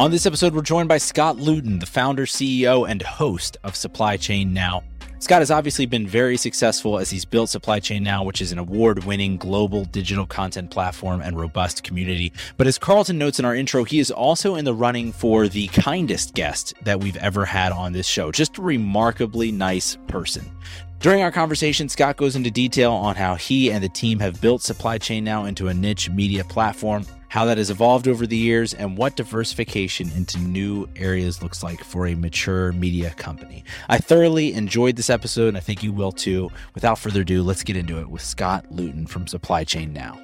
On this episode, we're joined by Scott Luton, the founder, CEO, and host of Supply Chain Now. Scott has obviously been very successful as he's built Supply Chain Now, which is an award winning global digital content platform and robust community. But as Carlton notes in our intro, he is also in the running for the kindest guest that we've ever had on this show. Just a remarkably nice person. During our conversation, Scott goes into detail on how he and the team have built Supply Chain Now into a niche media platform, how that has evolved over the years, and what diversification into new areas looks like for a mature media company. I thoroughly enjoyed this episode, and I think you will too. Without further ado, let's get into it with Scott Luton from Supply Chain Now.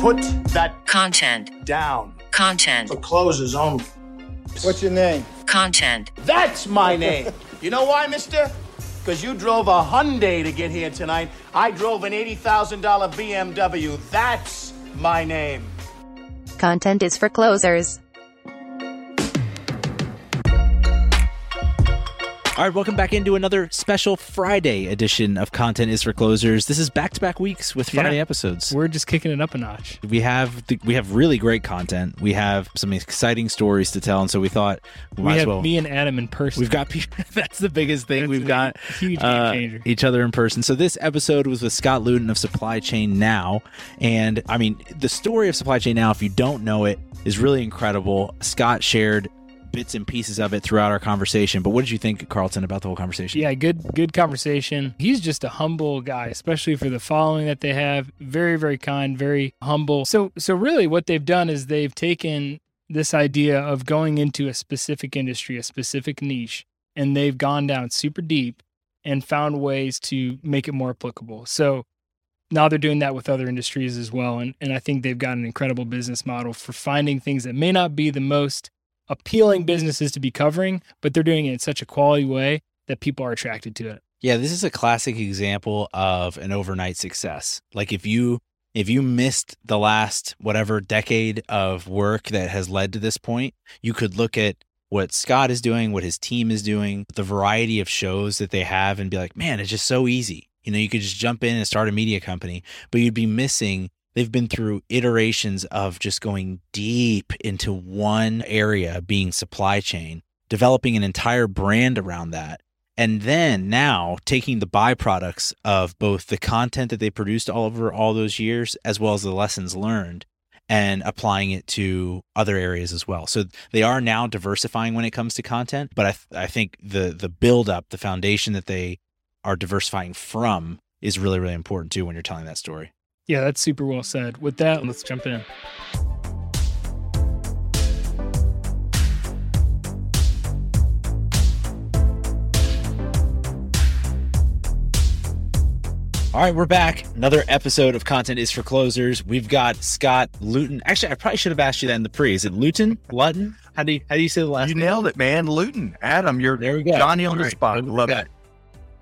Put that Content. down Content. for closes only. What's your name? Content. That's my name. You know why, mister? Because you drove a Hyundai to get here tonight. I drove an $80,000 BMW. That's my name. Content is for closers. All right, welcome back into another special Friday edition of Content is for Closers. This is back-to-back weeks with Friday Yeah. episodes. We're just kicking it up a notch. we have the, we have really great content. We have some exciting stories to tell, and so we thought we, We might as have well. me and Adam in person. We've got people. That's the biggest thing. That's We've got huge uh, changer. each other in person. So this episode was with Scott Luton of Supply Chain Now, and I mean the story of Supply Chain Now. If you don't know it, is really incredible. Scott shared bits and pieces of it throughout our conversation. But what did you think, Carlton, about the whole conversation? yeah, good good conversation. He's just a humble guy, especially for the following that they have. Very very kind, very humble. So so really what they've done is they've taken this idea of going into a specific industry, a specific niche, and they've gone down super deep and found ways to make it more applicable. So now they're doing that with other industries as well. And, and I think they've got an incredible business model for finding things that may not be the most appealing businesses to be covering, but they're doing it in such a quality way that people are attracted to it. Yeah, this is a classic example of an overnight success. Like if you if you missed the last whatever decade of work that has led to this point, you could look at what Scott is doing, what his team is doing, the variety of shows that they have and be like, "Man, it's just so easy." You know, you could just jump in and start a media company, but you'd be missing they've been through iterations of just going deep into one area being supply chain, developing an entire brand around that. And then now taking the byproducts of both the content that they produced all over all those years as well as the lessons learned and applying it to other areas as well. So they are now diversifying when it comes to content but i, th- I think the the build up the foundation that they are diversifying from is really really important too when you're telling that story Yeah, that's super well said. With that, let's jump in. All right, we're back. Another episode of Content is for Closers. We've got Scott Luton. Actually, I probably should have asked you that in the pre. Is it Luton? Luton? How do you how do you say the last You name? nailed it, man. Luton. Adam, you're There we go. Johnny on the All right. spot. Love Scott.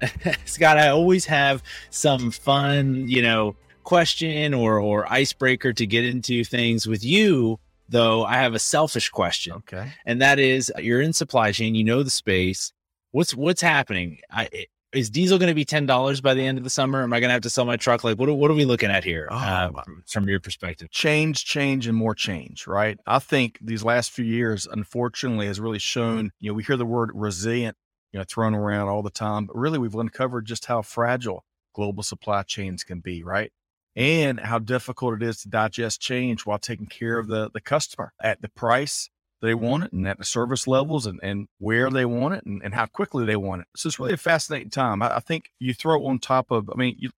it. Scott, I always have some fun, you know, question or or icebreaker to get into things with you. Though I have a selfish question, Okay. and that is, you're in supply chain, you know the space. What's what's happening? I, is diesel going to be ten dollars by the end of the summer? Am I going to have to sell my truck? Like, what are, what are we looking at here Oh, uh, from, from your perspective? Change, change, and more change, right? I think these last few years, unfortunately, has really shown, you know, we hear the word resilient, you know, thrown around all the time, but really we've uncovered just how fragile global supply chains can be, right? And how difficult it is to digest change while taking care of the, the customer at the price they want it and at the service levels and, and where they want it and, and how quickly they want it. So it's really a fascinating time. I, I think you throw on top of, I mean, you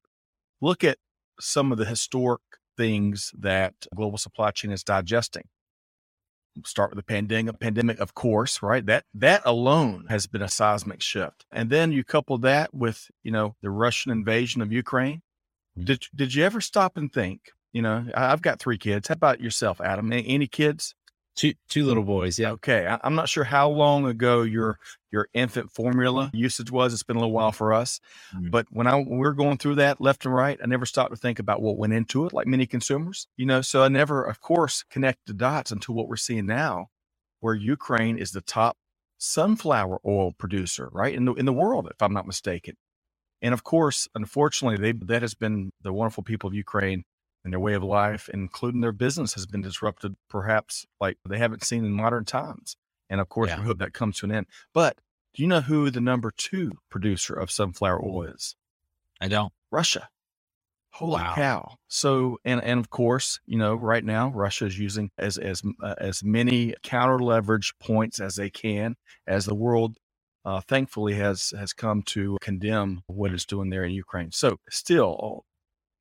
look at some of the historic things that global supply chain is digesting. Start with the pandemic, pandemic, of course, right? That that alone has been a seismic shift. And then you couple that with, you know, the Russian invasion of Ukraine. Did did you ever stop and think? You know, I've got three kids. How about yourself, Adam? Any kids? Two two little boys, yeah. Okay, I, I'm not sure how long ago your your infant formula usage was. It's been a little while for us, Mm. but when I when we we're going through that left and right, I never stopped to think about what went into it, like many consumers, you know. So I never, of course, connect the dots until what we're seeing now, where Ukraine is the top sunflower oil producer, right in the in the world, if I'm not mistaken. And of course, unfortunately, they that has been the wonderful people of Ukraine and their way of life, including their business, has been disrupted, perhaps like they haven't seen in modern times. And of course, Yeah. we hope that comes to an end. But do you know who the number two producer of sunflower oil is? I don't. Russia. Holy Wow. cow! So, and and of course, you know, right now Russia is using as as uh, as many counter leverage points as they can, as the world, uh, thankfully, has has come to condemn what it's doing there in Ukraine. So, still,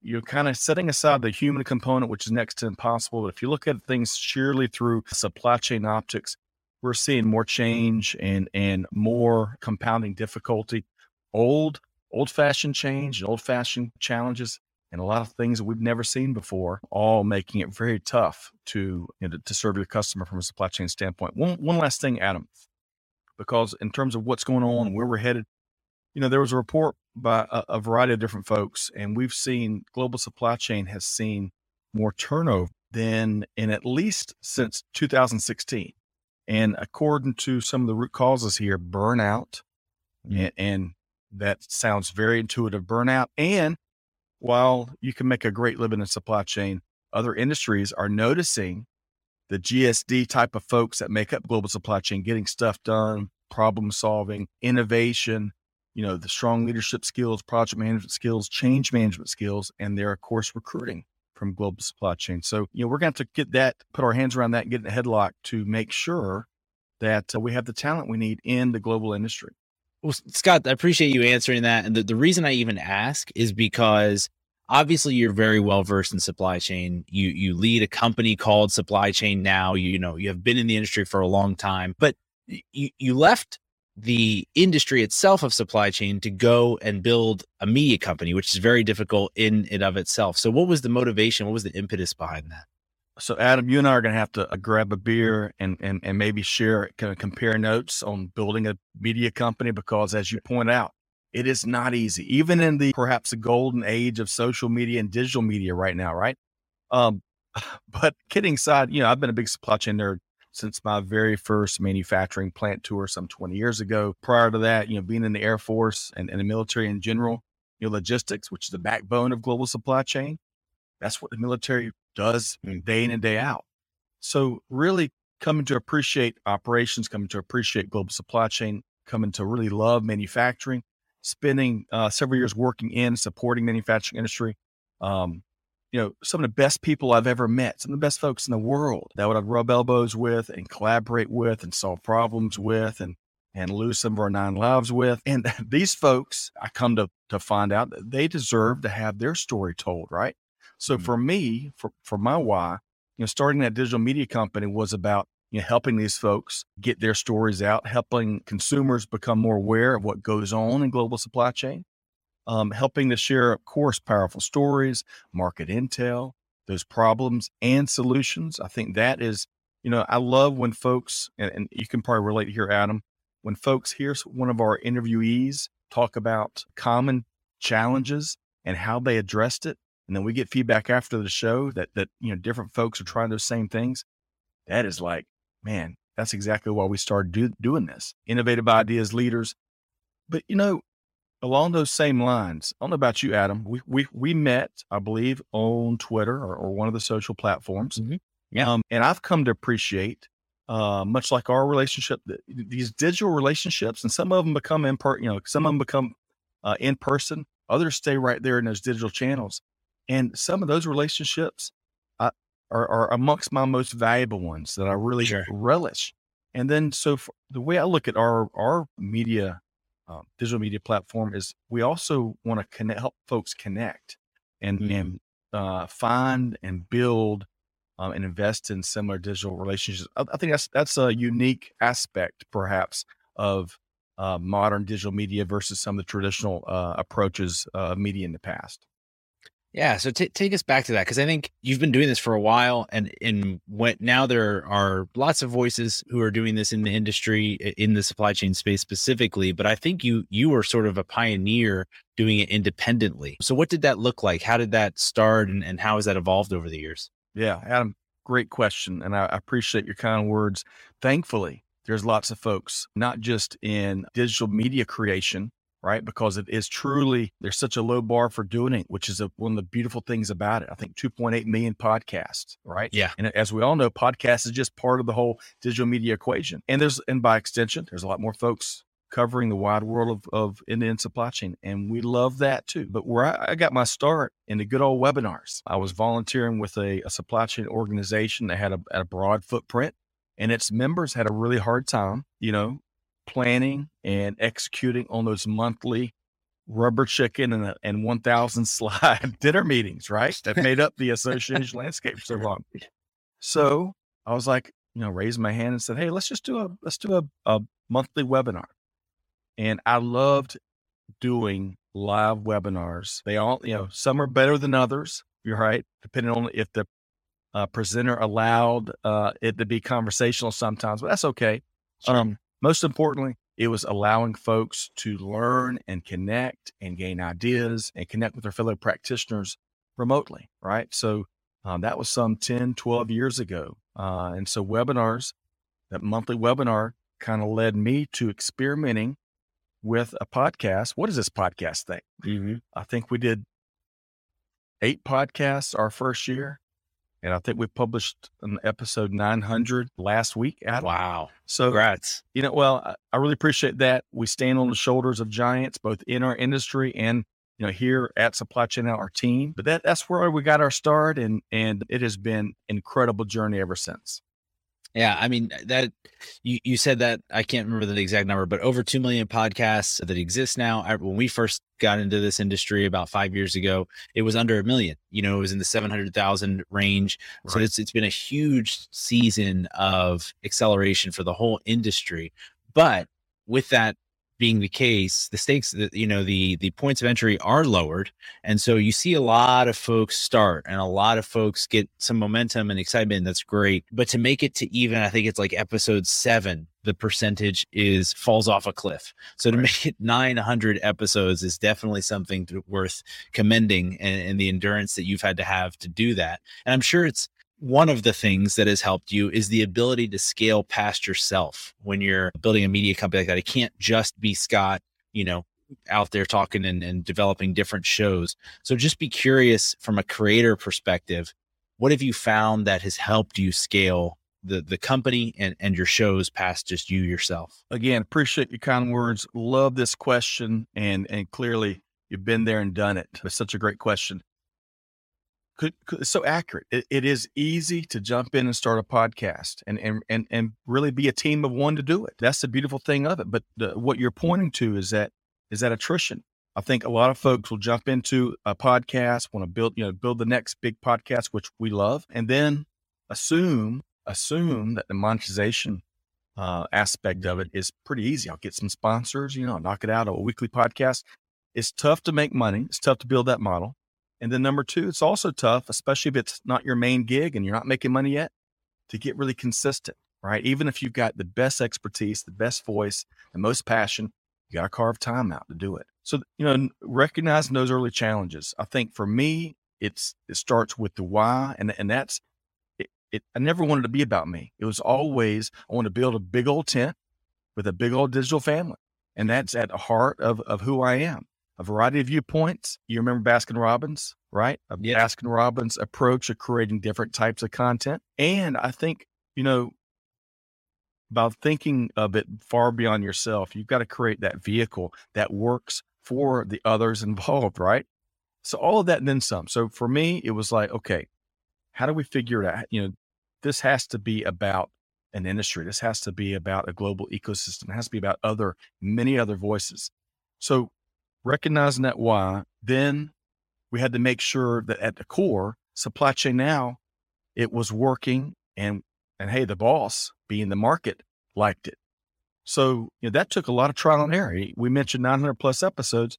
you're kind of setting aside the human component, which is next to impossible. But if you look at things sheerly through supply chain optics, we're seeing more change and and more compounding difficulty. Old old fashioned change old fashioned challenges and a lot of things that we've never seen before, all making it very tough to you know, to serve your customer from a supply chain standpoint. One one last thing, Adam, because in terms of what's going on where we're headed, you know, there was a report by a, a variety of different folks, and we've seen global supply chain has seen more turnover than in at least since 2016. And according to some of the root causes here, burnout, mm-hmm. and, and that sounds very intuitive burnout. And while you can make a great living in supply chain, other industries are noticing the GSD type of folks that make up global supply chain getting stuff done, problem solving, innovation, you know, the strong leadership skills, project management skills, change management skills, and they're, of course, recruiting from global supply chain. So, you know, we're going to have to get that, put our hands around that and get in a headlock to make sure that uh, we have the talent we need in the global industry. Well, Scott, I appreciate you answering that. And the, the reason I even ask is because obviously you're very well versed in supply chain. You you lead a company called Supply Chain now. You, you know, you have been in the industry for a long time, but you you left the industry itself of supply chain to go and build a media company, which is very difficult in and of itself. So what was the motivation? What was the impetus behind that? So, Adam, you and I are going to have to uh, grab a beer and, and, and maybe share, kind of compare notes on building a media company because, as you point out, it is not easy, even in the perhaps golden age of social media and digital media right now, right? Um, but kidding aside, you know, I've been a big supply chain nerd since my very first manufacturing plant tour some 20 years ago. Prior to that, you know, being in the Air Force and, and the military in general, you know, logistics, which is the backbone of global supply chain, that's what the military does day in and day out. So really coming to appreciate operations, coming to appreciate global supply chain, coming to really love manufacturing, spending uh, several years working in supporting manufacturing industry. Um, you know, some of the best people I've ever met, some of the best folks in the world that I would have rub elbows with and collaborate with and solve problems with and and lose some of our nine lives with. And these folks, I come to to find out that they deserve to have their story told, right? So Mhm. for me, for for my why, you know, starting that digital media company was about you know helping these folks get their stories out, helping consumers become more aware of what goes on in global supply chain, um, helping to share, of course, powerful stories, market intel, those problems and solutions. I think that is, you know, I love when folks, and, and you can probably relate here, Adam, when folks hear one of our interviewees talk about common challenges and how they addressed it, and then we get feedback after the show that that you know different folks are trying those same things. That is like, man, that's exactly why we started do, doing this. Innovative ideas, leaders. But you know, along those same lines, I don't know about you, Adam. We we we met, I believe, on Twitter or, or one of the social platforms. Mhm. Yeah. Um, and I've come to appreciate, uh, much like our relationship, th- these digital relationships, and some of them become in per, you know, some of them become uh, in person. Others stay right there in those digital channels, and some of those relationships are, are amongst my most valuable ones that I really Sure. relish. And then, so for, the way I look at our our media um, digital media platform is we also want to connect, help folks connect and Mhm. and uh, find and build um, and invest in similar digital relationships. I, I think that's that's a unique aspect, perhaps, of uh, modern digital media versus some of the traditional uh, approaches uh, of media in the past. Yeah, so t- take us back to that because I think you've been doing this for a while, and and when now there are lots of voices who are doing this in the industry in the supply chain space specifically. But I think you you were sort of a pioneer doing it independently. So what did that look like? How did that start, and, and how has that evolved over the years? Yeah, Adam, great question. And I appreciate your kind words. Thankfully, there's lots of folks, not just in digital media creation, right? Because it is mm-hmm. truly, there's such a low bar for doing it, which is a, one of the beautiful things about it. I think 2.8 million podcasts, right? Yeah. And as we all know, podcast is just part of the whole digital media equation. And there's, and by extension, there's a lot more folks covering the wide world of, of end-to-end supply chain. And we love that too. But where I, I, got my start in the good old webinars, I was volunteering with a, a supply chain organization that had a, a broad footprint and its members had a really hard time, you know, planning and executing on those monthly rubber chicken and, and 1000 slide dinner meetings, right? That made up the association landscape so long. So I was like, you know, raised my hand and said, Hey, let's just do a, let's do a, a monthly webinar. And I loved doing live webinars. They all, you know, some are better than others. You're right. Depending on if the uh, presenter allowed uh, it to be conversational sometimes, but that's okay. Sure. Um, most importantly, it was allowing folks to learn and connect and gain ideas and connect with their fellow practitioners remotely, right? So um, that was some 10, 12 years ago. Uh, and so webinars, that monthly webinar kind of led me to experimenting with a podcast. What is this podcast thing? Mm-hmm. I think we did eight podcasts our first year. And I think we published an episode 900 last week. Adam. Wow. So, congrats. You know, well, I really appreciate that. We stand on the shoulders of giants, both in our industry and you know here at Supply Chain our team. But that that's where we got our start, and and it has been incredible journey ever since. Yeah, I mean uh, that you you said that I can't remember the exact number, but over two million podcasts that exist now. I, when we first got into this industry about five years ago, it was under a million. You know, it was in the seven hundred thousand range. Right. So it's it's been a huge season of acceleration for the whole industry. But with that being the case, the stakes, that you know, the the points of entry are lowered, and so you see a lot of folks start, and a lot of folks get some momentum and excitement. That's great, but to make it to even, I think it's like episode seven, the percentage is falls off a cliff. So to right. make it 900 episodes is definitely something to, worth commending, and, and the endurance that you've had to have to do that. And I'm sure it's one of the things that has helped you is the ability to scale past yourself when you're building a media company like that. It can't just be Scott, you know, out there talking and, and developing different shows. So just be curious from a creator perspective, what have you found that has helped you scale the the company and and your shows past just you yourself again appreciate your kind words love this question and and clearly you've been there and done it it's such a great question could, could, so accurate. It, it is easy to jump in and start a podcast and, and, and, and really be a team of one to do it. That's the beautiful thing of it. But the, what you're pointing to is that, is that attrition. I think a lot of folks will jump into a podcast, want to build, you know, build the next big podcast, which we love, and then assume, assume that the monetization uh, aspect of it is pretty easy. I'll get some sponsors, you know, knock it out of a weekly podcast. It's tough to make money. It's tough to build that model. And then number two, it's also tough, especially if it's not your main gig and you're not making money yet, to get really consistent, right? Even if you've got the best expertise, the best voice, the most passion, you got to carve time out to do it. So, you know, recognizing those early challenges. I think for me, it's it starts with the why, and and that's it, it. I never wanted to be about me. It was always I want to build a big old tent with a big old digital family, and that's at the heart of of who I am a variety of viewpoints. You remember Baskin Robbins, right? A yep. Baskin Robbins approach of creating different types of content. And I think, you know, about thinking of it far beyond yourself, you've got to create that vehicle that works for the others involved, right? So all of that and then some. So for me, it was like, okay, how do we figure it out? You know, this has to be about an industry. This has to be about a global ecosystem. It has to be about other, many other voices. So recognizing that why, then we had to make sure that at the core, supply chain now, it was working and and hey, the boss being the market liked it. So you know, that took a lot of trial and error. We mentioned 900 plus episodes.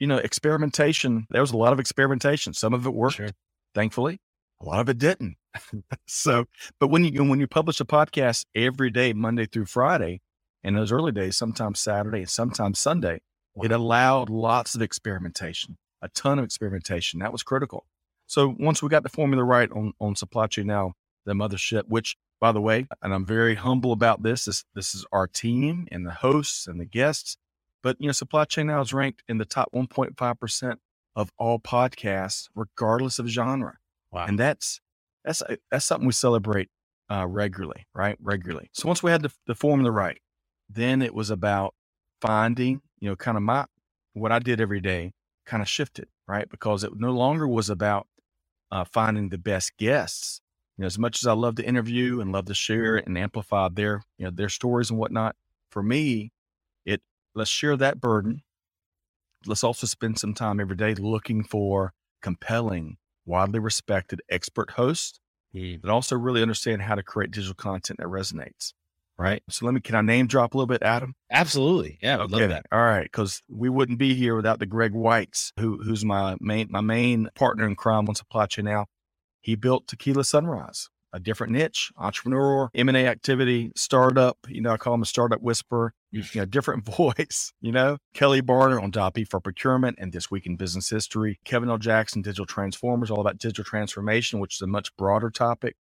You know, experimentation. There was a lot of experimentation. Some of it worked, sure. thankfully. A lot of it didn't. so, but when you when you publish a podcast every day, Monday through Friday, in those early days, sometimes Saturday and sometimes Sunday, it allowed lots of experimentation, a ton of experimentation. That was critical. So once we got the formula right on, on supply chain now, the mothership, which by the way, and I'm very humble about this, this, this is our team and the hosts and the guests, But you know, Supply Chain Now is ranked in the top 1.5 percent of all podcasts, regardless of genre. Wow. And that's that's that's something we celebrate uh, regularly, right? Regularly. So once we had the, the formula right, then it was about finding, you know, kind of my what I did every day kind of shifted, right? Because it no longer was about uh, finding the best guests. You know, as much as I love to interview and love to share and amplify their, you know, their stories and whatnot, for me, it let's share that burden. Let's also spend some time every day looking for compelling, widely respected expert hosts Mm. that also really understand how to create digital content that resonates. Right. So let me, can I name drop a little bit, Adam? Absolutely. Yeah. I would love that. All right. Cause we wouldn't be here without the Greg Whites, who, who's my main, my main partner in crime on Supply Chain Now. He built Tequila Sunrise, a different niche, entrepreneur, M&A activity, startup. You know, I call him a startup whisperer. You know, different voice. You know, Kelly Barner on Dial P for procurement and this week in business history. Kevin L. Jackson, digital transformers, all about digital transformation, which is a much broader topic.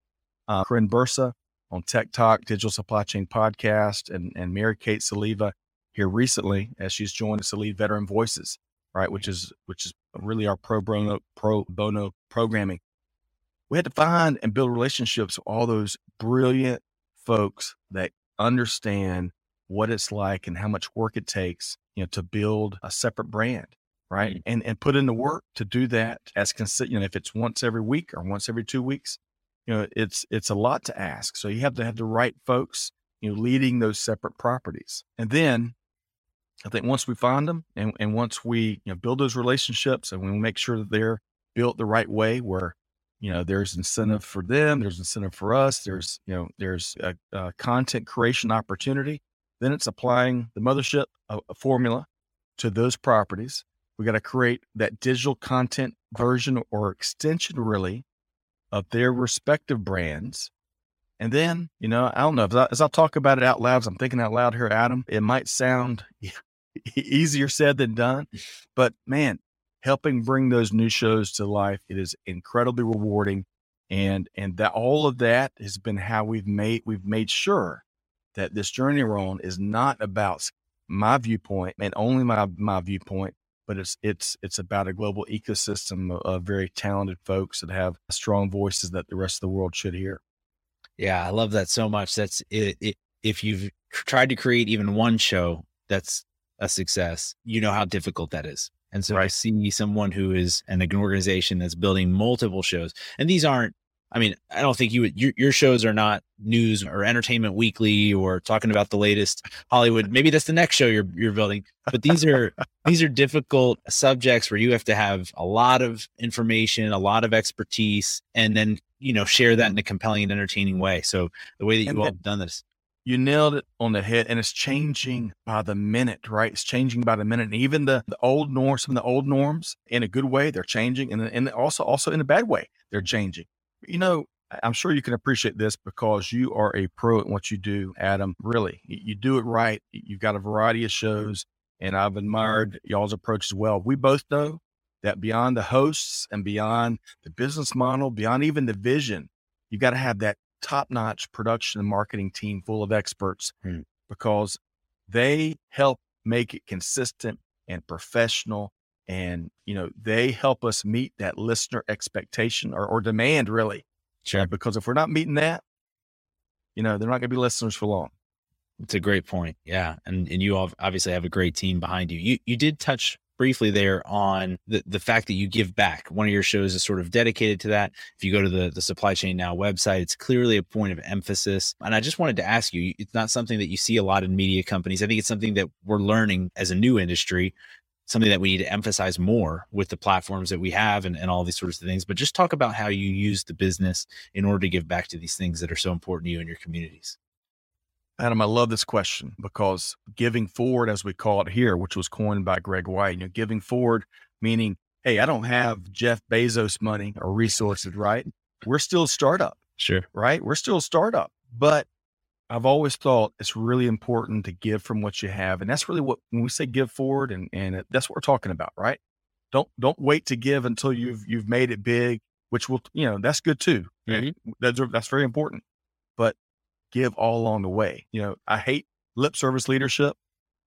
Uh, Corinne Bursa on Tech Talk, Digital Supply Chain Podcast, and and Mary Kate Soliva here recently as she's joined us to lead Veteran Voices, right? Which is which is really our pro bono pro bono programming we had to find and build relationships with all those brilliant folks that understand what it's like and how much work it takes, you know, to build a separate brand, right? Mm. And and put in the work to do that as consistent. You know, if it's once every week or once every two weeks, you know, it's it's a lot to ask. So you have to have the right folks, you know, leading those separate properties. And then I think once we find them and, and once we you know build those relationships and we make sure that they're built the right way where you know there's incentive for them there's incentive for us there's you know there's a, a content creation opportunity then it's applying the mothership a, a formula to those properties we got to create that digital content version or extension really of their respective brands and then you know i don't know as I, as I talk about it out loud as i'm thinking out loud here adam it might sound easier said than done but man helping bring those new shows to life. It is incredibly rewarding. And and that all of that has been how we've made we've made sure that this journey we're on is not about my viewpoint and only my my viewpoint, but it's it's it's about a global ecosystem of, very talented folks that have strong voices that the rest of the world should hear. Yeah, I love that so much. That's it, it. If you've tried to create even one show that's a success, you know how difficult that is. And so I see someone who is an, an organization that's building multiple shows, and these aren't. I mean, I don't think you would. Your, your shows are not news or entertainment weekly or talking about the latest Hollywood. Maybe that's the next show you're you're building. But these are these are difficult subjects where you have to have a lot of information, a lot of expertise, and then you know share that in a compelling and entertaining way. So the way that you all have done this, you nailed it on the head and it's changing by the minute right it's changing by the minute and even the, the old norms some of the old norms in a good way they're changing and, and also also in a bad way they're changing you know i'm sure you can appreciate this because you are a pro at what you do adam really you, you do it right you've got a variety of shows and i've admired y'all's approach as well we both know that beyond the hosts and beyond the business model beyond even the vision you got to have that top notch production and marketing team full of experts Hmm. because they help make it consistent and professional. And, you know, they help us meet that listener expectation or, or demand really. sure, Because if we're not meeting that, you know, they're not going to be listeners for long. it's a great point. Yeah, and and you all obviously have a great team behind you. You you did touch briefly there on the the fact that you give back. One of your shows is sort of dedicated to that. If you go to the the Supply Chain Now website, it's clearly a point of emphasis. And I just wanted to ask you, it's not something that you see a lot in media companies. I think it's something that we're learning as a new industry. Something that we need to emphasize more with the platforms that we have and, and all these sorts of things. But just talk about how you use the business in order to give back to these things that are so important to you and your communities. Adam, I love this question because giving forward, as we call it here, which was coined by Greg White, you know, giving forward meaning, hey, I don't have Jeff Bezos money or resources, right? We're still a startup, Sure. right? We're still a startup, but I've always thought it's really important to give from what you have. And that's really what, when we say give forward and, and it, that's what we're talking about, right? Don't, don't wait to give until you've, you've made it big, which will, you know, that's good too. Mhm. That's, that's very important, but give all along the way. You know, I hate lip service leadership.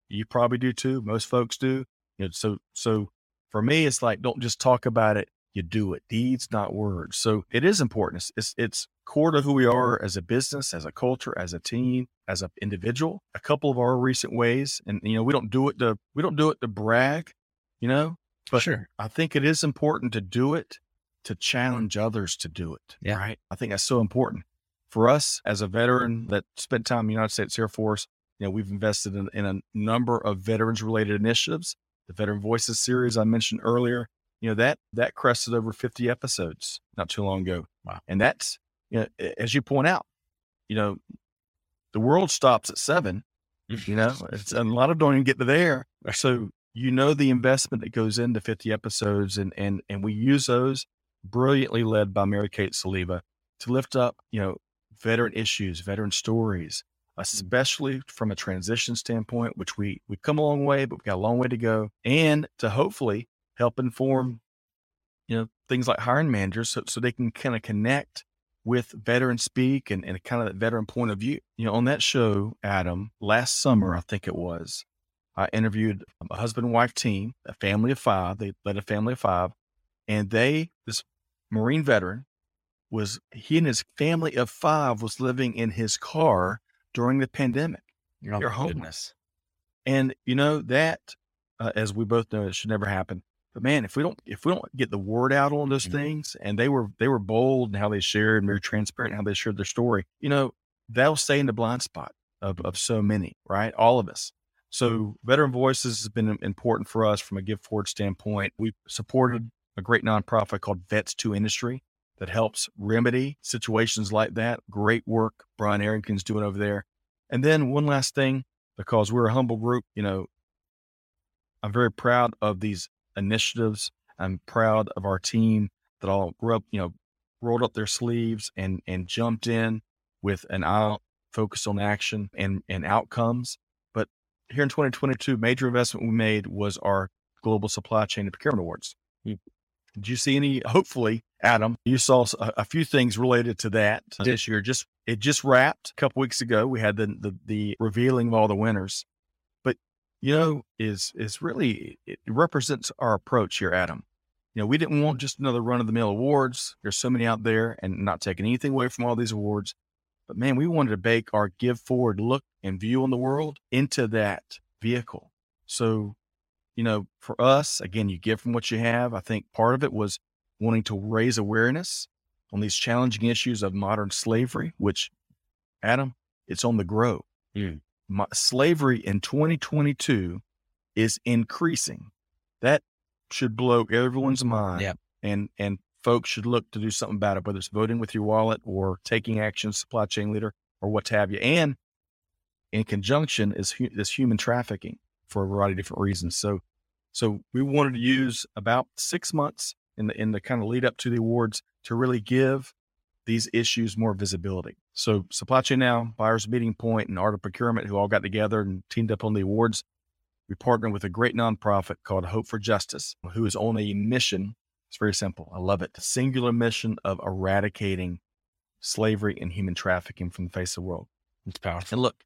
You probably do too. Most folks do. You know, so so for me, it's like don't just talk about it. You do it. Deeds, not words. So it is important. It's, it's it's core to who we are as a business, as a culture, as a team, as an individual. A couple of our recent ways, and you know, we don't do it to we don't do it to brag, you know, but Sure. I think it is important to do it to mm. challenge others to do it. Yeah. Right. I think that's so important for us as a veteran that spent time in the United States Air Force. You know, we've invested in, in a number of veterans related initiatives. The Veteran Voices series I mentioned earlier, you know, that that crested over 50 episodes not too long ago. Wow. And that's, you know, as you point out, you know, the world stops at seven, mm. you know, it's a lot of don't even get to there. So you know the investment that goes into 50 episodes and and and we use those brilliantly led by Mary Kate Soliva to lift up, you know, veteran issues, veteran stories, mm. especially from a transition standpoint, which we we've come a long way, but we've got a long way to go, and to hopefully help inform, you know, things like hiring managers so, so they can kind of connect with veteran speak and, and kind of that veteran point of view. You know, on that show, Adam, last summer, I think it was, I interviewed a husband and wife team, a family of five. They led a family of five, and they, this Marine veteran, was he and his family of five was living in his car during the pandemic. Oh, You're homeless. goodness. And you know that, uh, as we both know, it should never happen. But man, if we don't if we don't get the word out on those Mhm. things, and they were they were bold in how they shared, and very transparent in how they shared their story, you know, that'll stay in the blind spot of of so many, right? All of us. So veteran voices has been important for us from a give forward standpoint. We've supported a great nonprofit called Vets to Industry that helps remedy situations like that. Great work Brian Arrington's doing over there. And then one last thing, because we're a humble group, you know, I'm very proud of these initiatives. I'm proud of our team that all grew up, you know, rolled up their sleeves and and jumped in with an eye focused on action and and outcomes. But here in 2022, major investment we made was our global supply chain and procurement awards. Did you see any? Hopefully, Adam, you saw a few things related to that this year. Just it just wrapped a couple weeks ago. We had the, the the revealing of all the winners, you know, is is really it represents our approach here, Adam. You know, we didn't want just another run of the mill awards. There's so many out there, and not taking anything away from all these awards, but man, we wanted to bake our give forward look and view on the world into that vehicle. So you know, for us, again, you give from what you have. I think part of it was wanting to raise awareness on these challenging issues of modern slavery, which, Adam, it's on the grow. Mm. Mo- slavery in 2022 is increasing. That should blow everyone's mind. Yep. And and folks should look to do something about it, whether it's voting with your wallet or taking action, supply chain leader, or what have you. And in conjunction is hu- this human trafficking for a variety of different reasons. So, so we wanted to use about six months in the in the kind of lead up to the awards to really give these issues more visibility. So, Supply Chain Now, Buyers Meeting Point, and Art of Procurement, who all got together and teamed up on the awards, we partnered with a great nonprofit called Hope for Justice, who is on a mission. It's very simple. I love it. The singular mission of eradicating slavery and human trafficking from the face of the world. It's powerful. And look,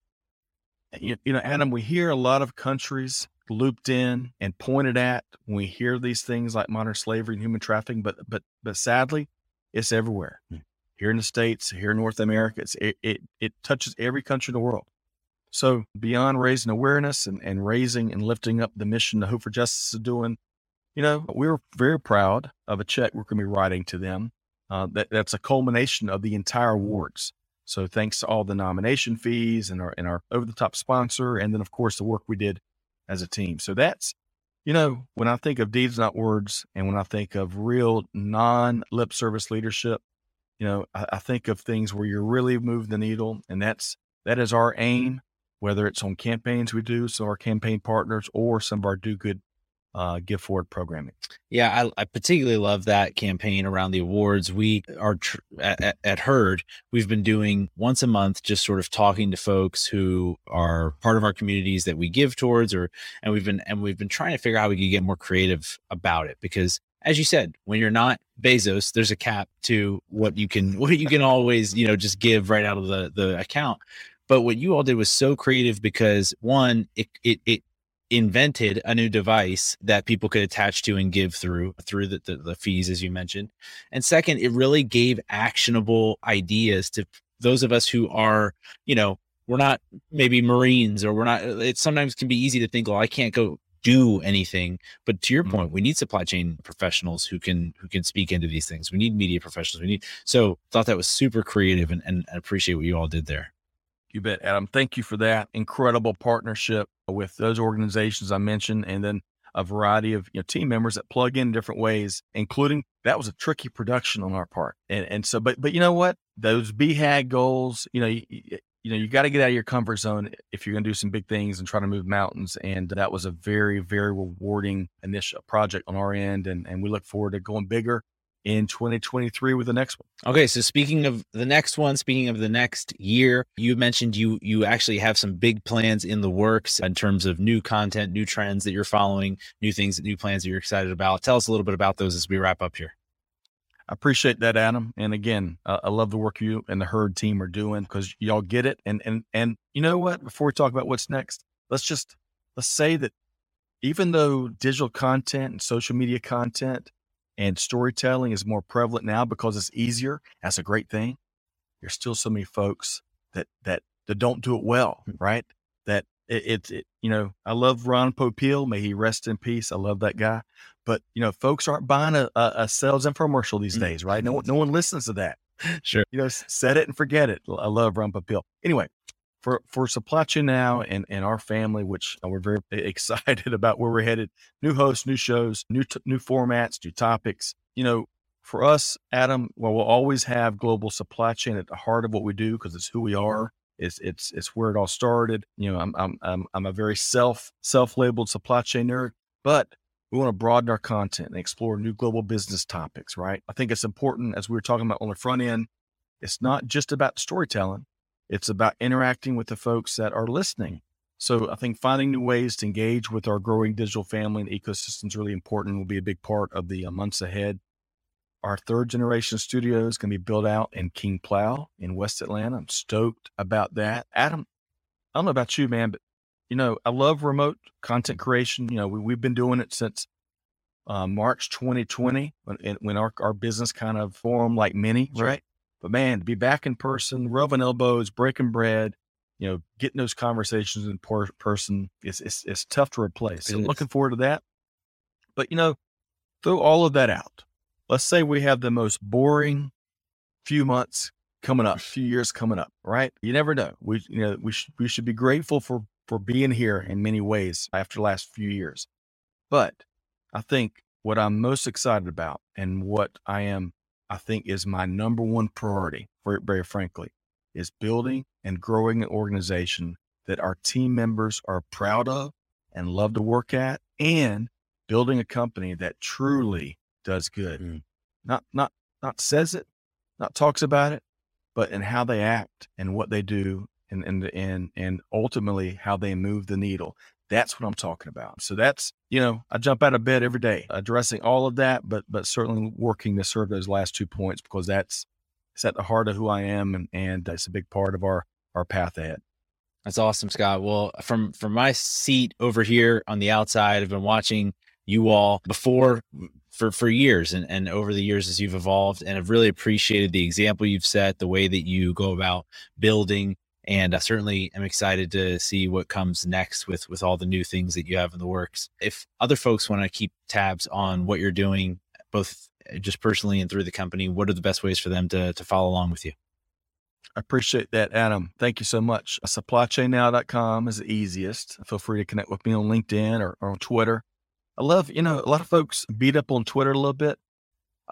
you, you know, Adam, we hear a lot of countries looped in and pointed at when we hear these things like modern slavery and human trafficking, but but but sadly, it's everywhere. Hmm. Here in the states, here in North America, it, it it touches every country in the world. So beyond raising awareness and, and raising and lifting up the mission the Hope for Justice is doing, you know, we're very proud of a check we're going to be writing to them. Uh, that, that's a culmination of the entire awards. So thanks to all the nomination fees and our and our over the top sponsor, and then of course the work we did as a team. So that's you know when I think of deeds not words, and when I think of real non lip service leadership, you know I, I think of things where you really move the needle, and that's that is our aim. Whether it's on campaigns we do, of our campaign partners, or some of our do good uh, give forward programming. Yeah, I, I particularly love that campaign around the awards. We are tr- at, at- Herd. We've been doing once a month, just sort of talking to folks who are part of our communities that we give towards, or and we've been and we've been trying to figure out how we can get more creative about it because, as you said, when you're not Bezos, there's a cap to what you can what you can always you know just give right out of the the account. But what you all did was so creative because one, it it it invented a new device that people could attach to and give through through the, the, the, fees as you mentioned and second it really gave actionable ideas to those of us who are you know we're not maybe marines or we're not it sometimes can be easy to think well i can't go do anything but to your mm-hmm. point we need supply chain professionals who can who can speak into these things we need media professionals we need so thought that was super creative and, and appreciate what you all did there you bet, Adam. Thank you for that incredible partnership with those organizations I mentioned, and then a variety of you know, team members that plug in different ways, including that was a tricky production on our part. And and so, but but you know what? Those BHAG goals, you know, you, know, you got to get out of your comfort zone if you're going to do some big things and try to move mountains. And that was a very very rewarding initial uh, project on our end, and and we look forward to going bigger in 2023 with the next one. Okay, so speaking of the next one, speaking of the next year, you mentioned you you actually have some big plans in the works in terms of new content, new trends that you're following, new things, new plans that you're excited about. Tell us a little bit about those as we wrap up here. I appreciate that, Adam. And again, uh, I love the work you and the herd team are doing because y'all get it. And and and you know what? Before we talk about what's next, let's just let's say that even though digital content and social media content and storytelling is more prevalent now because it's easier. That's a great thing. There's still so many folks that that that don't do it well, hmm. right? That it, it, it you know, I love Ron Popeil. May he rest in peace. I love that guy. But you know, folks aren't buying a, a, a sales infomercial these mm. days, right? No, no one listens to that. Sure. You know, set it and forget it. I love Ron Popeil. Anyway, for for supply chain now and and our family, which we're very excited about where we're headed. New hosts, new shows, new t- new formats, new topics. You know, for us, Adam, well, we'll always have global supply chain at the heart of what we do because it's who we are. It's it's it's where it all started. You know, I'm I'm I'm, I'm a very self self labeled supply chain nerd, but we want to broaden our content and explore new global business topics. Right? I think it's important as we were talking about on the front end. It's not just about storytelling it's about interacting with the folks that are listening. So I think finding new ways to engage with our growing digital family and ecosystem is really important. Will be a big part of the uh, months ahead. Our third generation studio is going to be built out in King Plow in West Atlanta. I'm stoked about that. Adam, I don't know about you, man, but you know, I love remote content creation. You know, we, we've been doing it since uh, March 2020 when, when our, our business kind of formed like many, right? But man, to be back in person, rubbing elbows, breaking bread, you know, getting those conversations in per- person, is it's, it's tough to replace. So looking forward to that. But, you know, throw all of that out. Let's say we have the most boring few months coming up, few years coming up, right? You never know. We, you know, we should, we should be grateful for, for being here in many ways after the last few years. But I think what I'm most excited about and what I am I think is my number one priority, very frankly, is building and growing an organization that our team members are proud of and love to work at and building a company that truly does good. Mm. Not not not says it, not talks about it, but in how they act and what they do and and and and ultimately how they move the needle. That's what I'm talking about. So that's, you know, I jump out of bed every day addressing all of that, but but certainly working to serve those last two points because that's it's at the heart of who I am and and that's a big part of our our path ahead. That's awesome, Scott. Well, from from my seat over here on the outside, I've been watching you all before for for years and, and over the years as you've evolved and I've really appreciated the example you've set, the way that you go about building and I certainly am excited to see what comes next with with all the new things that you have in the works. If other folks want to keep tabs on what you're doing, both uh, just personally and through the company, what are the best ways for them to to follow along with you? I appreciate that, Adam. Thank you so much. Supplychainnow.com is the easiest. Feel free to connect with me on LinkedIn or, or on Twitter. I love, you know, a lot of folks beat up on Twitter a little bit.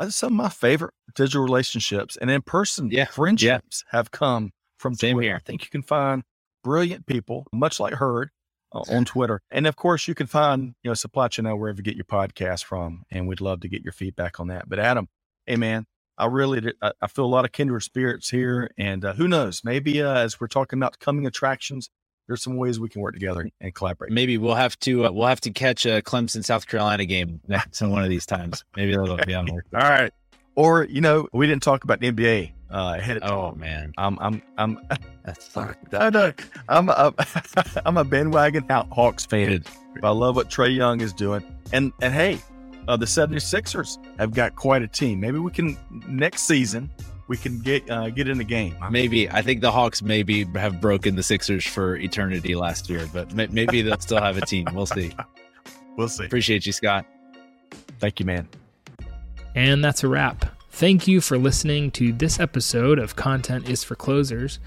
Some of my favorite digital relationships and in person yeah. friendships yeah. have come from Same Twitter. Here. I think you can find brilliant people, much like Herd, uh, on Twitter. And of course, you can find, you know, Supply Chain Now wherever you get your podcast from. And we'd love to get your feedback on that. But Adam, hey, man, I really, I feel a lot of kindred spirits here. And uh, who knows, maybe uh, as we're talking about coming attractions, there's some ways we can work together and collaborate. Maybe we'll have to uh, we'll have to catch a Clemson South Carolina game next on one of these times. Maybe that'll be on. All right. Or, you know, we didn't talk about the NBA uh, ahead of Oh man, I'm, I'm, I'm, that's so I know, I'm, a, I'm a bandwagon Hawks fan. I love what Trae Young is doing. And, and hey, uh, the 76ers have got quite a team. Maybe we can, next season, we can get uh, get in the game. Maybe I think the Hawks maybe have broken the Sixers for eternity last year, but may- maybe they'll still have a team. We'll see. We'll see. Appreciate you, Scott. Thank you, man. And that's a wrap. Thank you for listening to this episode of Content is for Closers.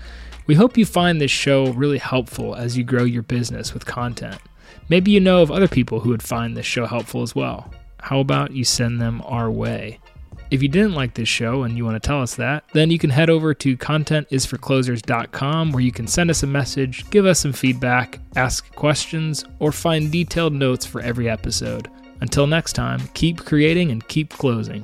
We hope you find this show really helpful as you grow your business with content. Maybe you know of other people who would find this show helpful as well. How about you send them our way? If you didn't like this show and you want to tell us that, then you can head over to contentisforclosers.com where you can send us a message, give us some feedback, ask questions, or find detailed notes for every episode. Until next time, keep creating and keep closing.